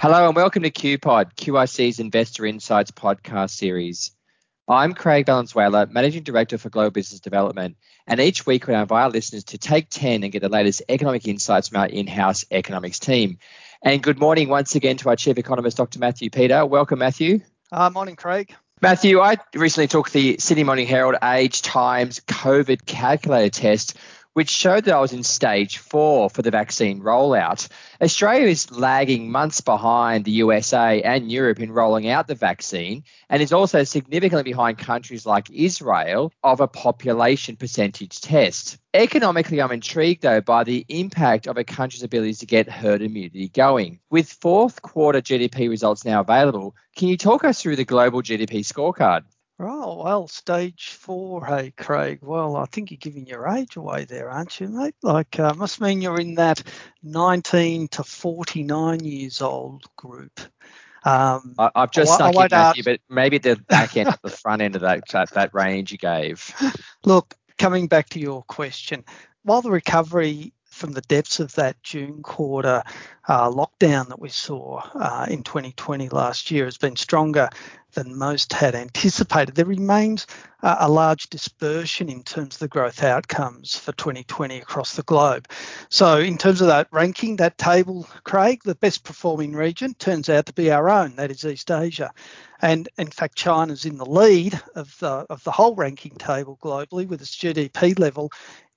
Hello and welcome to QPod, QIC's Investor Insights podcast series. I'm Craig Balenzuela, Managing Director for Global Business Development, and each week we invite our listeners to take 10 and get the latest economic insights from our in-house economics team. And good morning once again to our Chief Economist, Dr. Matthew Peter. Welcome, Matthew. Uh, morning, Craig. Matthew, I recently took the Sydney Morning Herald Age Times COVID calculator test, which showed that I was in stage four for the vaccine rollout. Australia is lagging months behind the USA and Europe in rolling out the vaccine and is also significantly behind countries like Israel of a population percentage test. Economically, I'm intrigued though by the impact of a country's ability to get herd immunity going. With fourth quarter GDP results now available, can you talk us through the global GDP scorecard? Oh, well, stage four, hey, Craig. Well, I think you're giving your age away there, aren't you, mate? Like, uh, must mean you're in that 19 to 49 years old group. Um, I, have just I, stuck I Matthew, but maybe the back end, the front end of that, that that range you gave. Look, coming back to your question, while the recovery from the depths of that June quarter uh, lockdown that we saw uh, in 2020 last year has been stronger than most had anticipated. There remains uh, a large dispersion in terms of the growth outcomes for 2020 across the globe. So, in terms of that ranking, that table, Craig, the best performing region turns out to be our own, that is East Asia. And in fact, China's in the lead of the, of the whole ranking table globally with its GDP level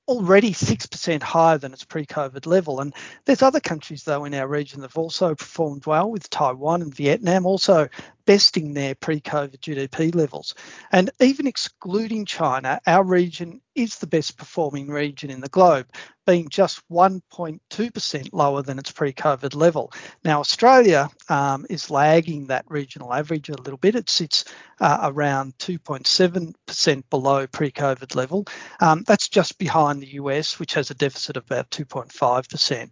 already 6% higher than its pre-COVID level. And there's other countries, though, in our region that have also performed well, with Taiwan and Vietnam also besting their pre-COVID GDP levels. And even excluding China, our region is the best performing region in the globe, being just 1.2% lower than its pre-COVID level. Now, Australia um, is lagging that regional average a little bit. It sits uh, around 2.7% below pre-COVID level. Um, that's just behind the US, which has a deficit of about 2.5%.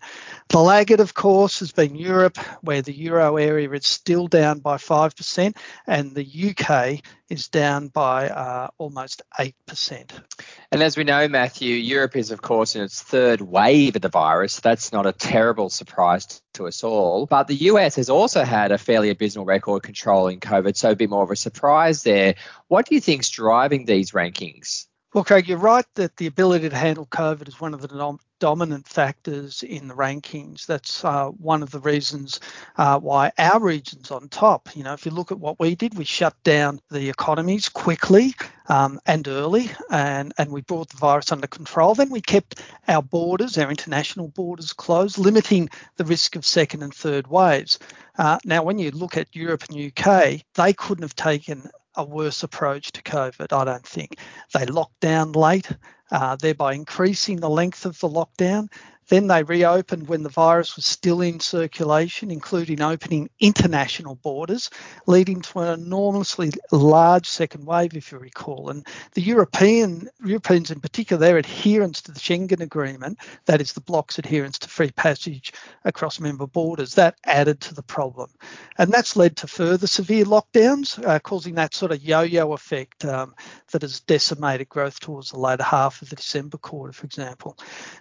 The laggard, of course, has been Europe, where the euro area is still down by 5% percent and the UK is down by uh, almost 8%. And as we know, Matthew, Europe is, of course, in its third wave of the virus. That's not a terrible surprise to us all. But the US has also had a fairly abysmal record controlling COVID, so a bit more of a surprise there. What do you think is driving these rankings? Well, Craig, you're right that the ability to handle COVID is one of the dom- dominant factors in the rankings. That's uh, one of the reasons uh, why our region's on top. You know, if you look at what we did, we shut down the economies quickly um, and early, and, and we brought the virus under control. Then we kept our borders, our international borders closed, limiting the risk of second and third waves. Uh, now, when you look at Europe and UK, they couldn't have taken a worse approach to COVID, I don't think. They locked down late, uh, thereby increasing the length of the lockdown. Then they reopened when the virus was still in circulation, including opening international borders, leading to an enormously large second wave, if you recall. And the European Europeans in particular, their adherence to the Schengen Agreement, that is the bloc's adherence to free passage across member borders, that added to the problem. And that's led to further severe lockdowns, uh, causing that sort of yo-yo effect um, that has decimated growth towards the later half of the December quarter, for example.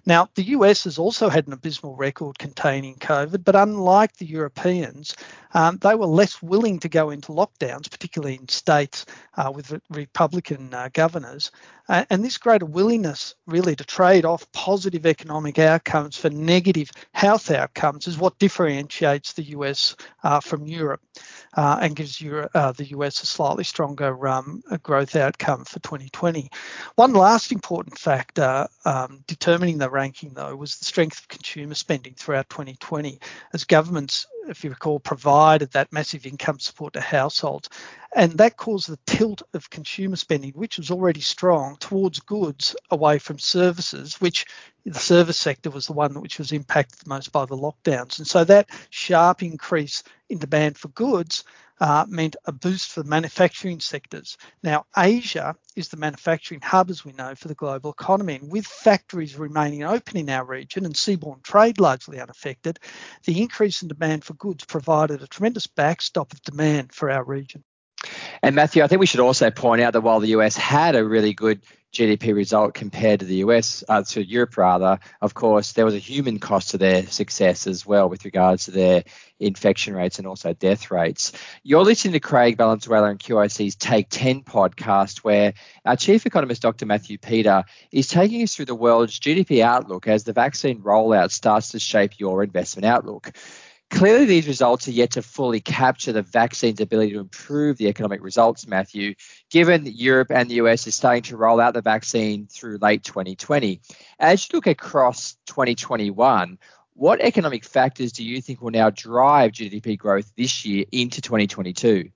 Now, the US has also had an abysmal record containing COVID, but unlike the Europeans, um, they were less willing to go into lockdowns, particularly in states uh, with Republican uh, governors. Uh, and this greater willingness, really, to trade off positive economic outcomes for negative health outcomes is what differentiates the US uh, from Europe uh, and gives Europe, uh, the US a slightly stronger um, growth outcome for 2020. One last important factor um, determining the ranking, though, was the strength of consumer spending throughout 2020 as governments if you recall, provided that massive income support to households. And that caused the tilt of consumer spending, which was already strong, towards goods away from services, which the service sector was the one which was impacted most by the lockdowns. And so that sharp increase in demand for goods uh, meant a boost for the manufacturing sectors. Now, Asia is the manufacturing hub, as we know, for the global economy. And with factories remaining open in our region and seaborne trade largely unaffected, the increase in demand for goods provided a tremendous backstop of demand for our region. And Matthew, I think we should also point out that while the US had a really good GDP result compared to the US, uh, to Europe rather, of course, there was a human cost to their success as well with regards to their infection rates and also death rates. You're listening to Craig Balenzuela and QIC's Take 10 podcast, where our chief economist, Dr. Matthew Peter, is taking us through the world's GDP outlook as the vaccine rollout starts to shape your investment outlook. Clearly, these results are yet to fully capture the vaccine's ability to improve the economic results, Matthew, given that Europe and the US is starting to roll out the vaccine through late 2020. As you look across 2021, what economic factors do you think will now drive GDP growth this year into 2022?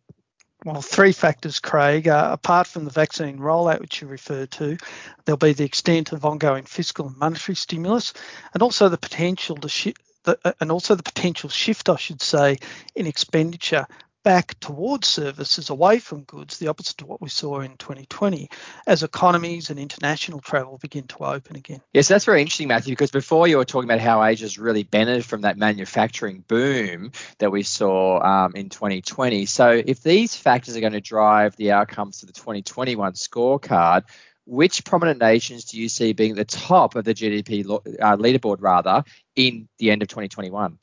Well, three factors, Craig. Uh, apart from the vaccine rollout, which you referred to, there'll be the extent of ongoing fiscal and monetary stimulus, and also the potential to shift the, uh, and also the potential shift, I should say, in expenditure back towards services away from goods, the opposite to what we saw in 2020, as economies and international travel begin to open again. Yes, that's very interesting, Matthew, because before you were talking about how Asia's really benefited from that manufacturing boom that we saw um, in 2020. So if these factors are going to drive the outcomes to the 2021 scorecard, which prominent nations do you see being at the top of the GDP uh, leaderboard rather in the end of 2021?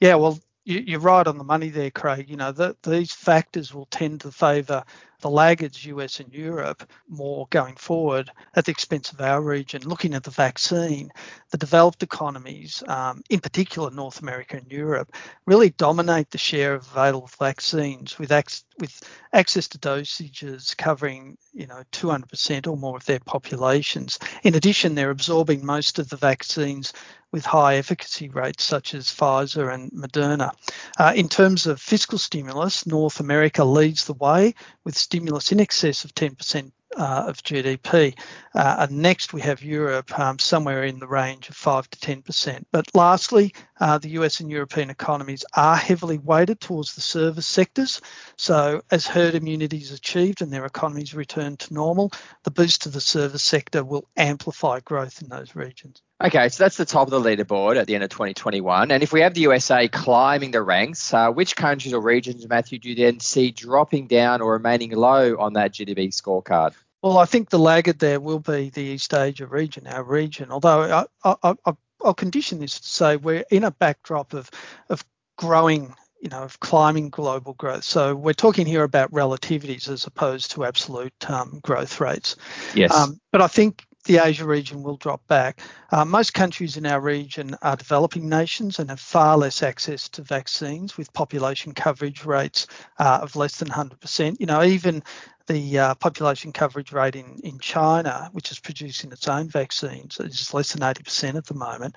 Yeah, well, you, are right on the money there, Craig. You know, the, these factors will tend to favour the laggards, US and Europe, more going forward at the expense of our region. Looking at the vaccine, the developed economies, um, in particular North America and Europe, really dominate the share of available vaccines with, ac- with access to dosages covering, you know, 200% or more of their populations. In addition, they're absorbing most of the vaccines with high efficacy rates such as Pfizer and Moderna. Uh, in terms of fiscal stimulus, North America leads the way with stimulus in excess of 10% uh, of GDP. Uh, and next, we have Europe, um, somewhere in the range of 5 to 10%. But lastly, uh, the US and European economies are heavily weighted towards the service sectors. So, as herd immunity is achieved and their economies return to normal, the boost to the service sector will amplify growth in those regions. Okay, so that's the top of the leaderboard at the end of 2021. And if we have the USA climbing the ranks, uh, which countries or regions, Matthew, do you then see dropping down or remaining low on that GDP scorecard? Well, I think the laggard there will be the East Asia region, our region. Although I, I, I, I'll condition this to say we're in a backdrop of of growing you know, of climbing global growth. So we're talking here about relativities as opposed to absolute um, growth rates. Yes. Um, but I think the Asia region will drop back. Uh, most countries in our region are developing nations and have far less access to vaccines with population coverage rates uh, of less than 100%. You know, even the uh, population coverage rate in, in China, which is producing its own vaccines, is less than 80% at the moment.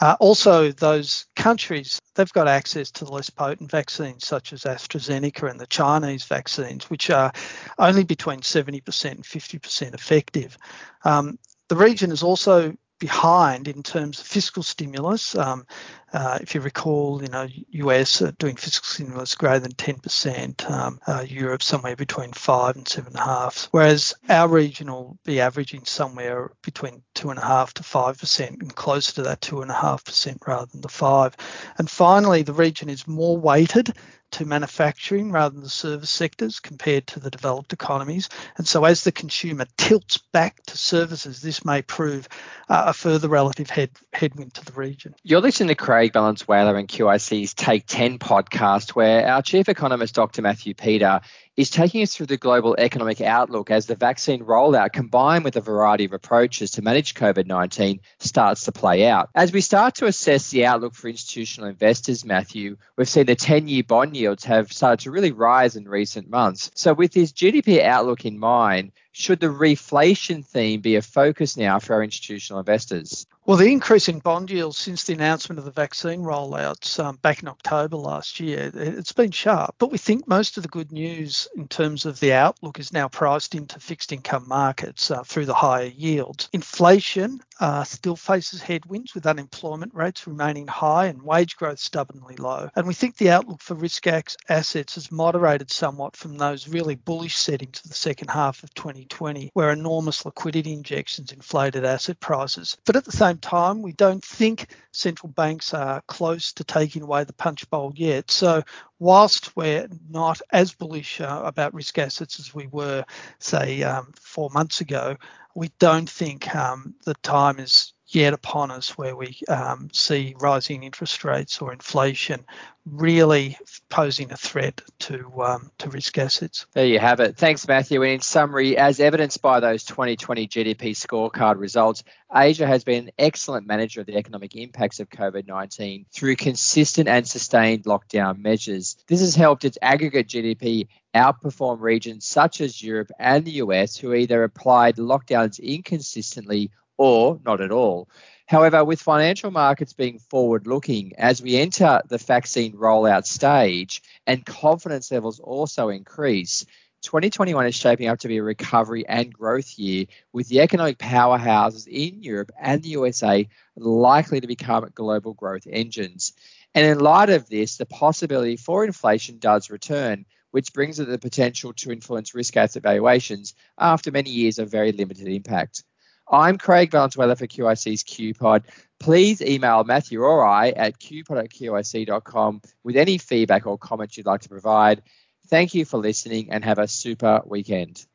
Uh, also, those countries, they've got access to the less potent vaccines, such as AstraZeneca and the Chinese vaccines, which are only between 70% and 50% effective. Um, the region is also behind in terms of fiscal stimulus. Um, uh, if you recall, you know, US doing fiscal stimulus greater than 10%, um, uh, Europe somewhere between five and seven and a half, whereas our region will be averaging somewhere between two and a half to five percent and closer to that two and a half percent rather than the five. And finally, the region is more weighted to manufacturing rather than the service sectors compared to the developed economies. And so, as the consumer tilts back to services, this may prove uh, a further relative head, headwind to the region. You're listening to Craig Balenzuela and QIC's Take 10 podcast, where our chief economist, Dr. Matthew Peter, is taking us through the global economic outlook as the vaccine rollout combined with a variety of approaches to manage COVID 19 starts to play out. As we start to assess the outlook for institutional investors, Matthew, we've seen the 10 year bond yields have started to really rise in recent months. So, with this GDP outlook in mind, should the reflation theme be a focus now for our institutional investors? Well, the increase in bond yields since the announcement of the vaccine rollouts um, back in October last year, it's been sharp. But we think most of the good news in terms of the outlook is now priced into fixed income markets uh, through the higher yields. Inflation uh, still faces headwinds with unemployment rates remaining high and wage growth stubbornly low. And we think the outlook for risk assets has moderated somewhat from those really bullish settings of the second half of 2020, where enormous liquidity injections inflated asset prices. But at the same time, we don't think central banks are close to taking away the punch bowl yet. So whilst we're not as bullish uh, about risk assets as we were, say, um, four months ago, we don't think um, the time is yet upon us where we um, see rising interest rates or inflation really posing a threat to um, to risk assets. There you have it. Thanks, Matthew. And in summary, as evidenced by those 2020 GDP scorecard results, Asia has been an excellent manager of the economic impacts of COVID 19 through consistent and sustained lockdown measures. This has helped its aggregate GDP outperform regions such as Europe and the US, who either applied lockdowns inconsistently or not at all. However, with financial markets being forward looking as we enter the vaccine rollout stage and confidence levels also increase, 2021 is shaping up to be a recovery and growth year with the economic powerhouses in Europe and the USA likely to become global growth engines. And in light of this, the possibility for inflation does return, which brings it the potential to influence risk asset valuations after many years of very limited impact. I'm Craig Balenzuela for QIC's QPod. Please email Matthew or I at qpod at qic.com with any feedback or comments you'd like to provide. Thank you for listening and have a super weekend.